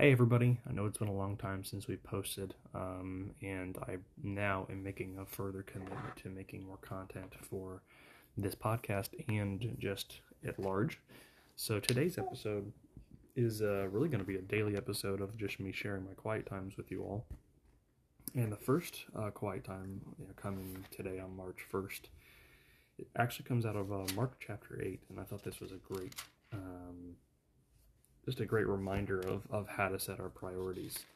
Hey everybody, I know it's been a long time since we posted, um, and I now am making a further commitment to making more content for this podcast and just at large. So today's episode is uh, really going to be a daily episode of just me sharing my quiet times with you all. And the first uh, quiet time you know, coming today on March 1st, it actually comes out of uh, Mark chapter 8, and I thought this was a great um, just a great reminder of, of how to set our priorities.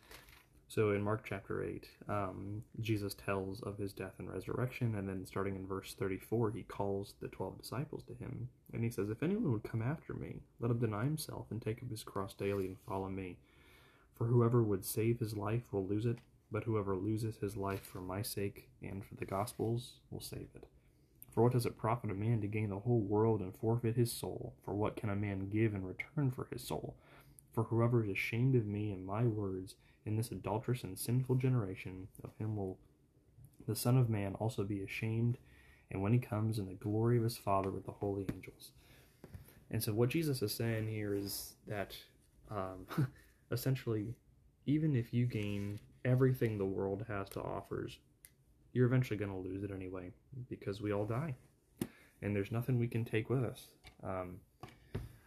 So in Mark chapter 8, um, Jesus tells of his death and resurrection, and then starting in verse 34, he calls the 12 disciples to him. And he says, If anyone would come after me, let him deny himself and take up his cross daily and follow me. For whoever would save his life will lose it, but whoever loses his life for my sake and for the gospel's will save it. For what does it profit a man to gain the whole world and forfeit his soul? For what can a man give in return for his soul? For whoever is ashamed of me and my words in this adulterous and sinful generation, of him will the Son of Man also be ashamed, and when he comes in the glory of his Father with the holy angels. And so, what Jesus is saying here is that um, essentially, even if you gain everything the world has to offers, you're eventually going to lose it anyway because we all die, and there's nothing we can take with us. Um,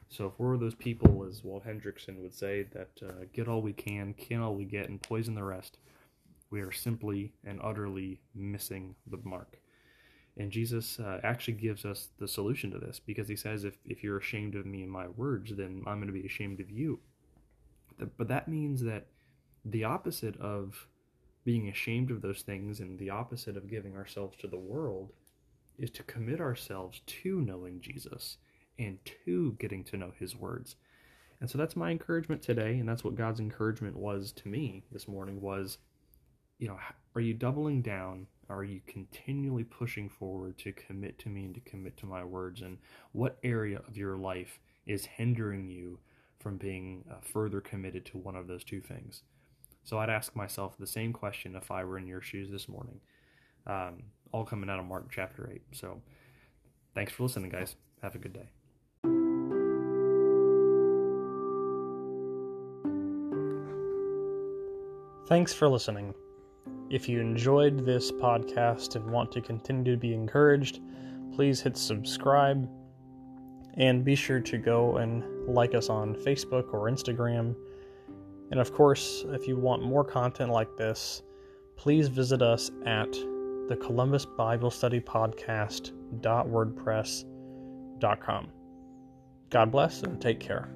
so if we're those people, as Walt Henrichsen would say, that uh, get all we can, can all we get, and poison the rest, we are simply and utterly missing the mark. And Jesus uh, actually gives us the solution to this because he says, if, if you're ashamed of me and my words, then I'm going to be ashamed of you. But that means that the opposite of being ashamed of those things and the opposite of giving ourselves to the world is to commit ourselves to knowing Jesus and to getting to know his words. And so that's my encouragement today, and that's what God's encouragement was to me this morning was, you know, are you doubling down? Are you continually pushing forward to commit to me and to commit to my words? And what area of your life is hindering you from being uh, further committed to one of those two things? So I'd ask myself the same question if I were in your shoes this morning. Um, all coming out of Mark chapter 8. So thanks for listening, guys. Have a good day. Thanks for listening. If you enjoyed this podcast and want to continue to be encouraged, please hit subscribe and be sure to go and like us on Facebook or Instagram. And of course, if you want more content like this, please visit us at the Columbus Bible Study Podcast.wordpress.com. God bless and take care.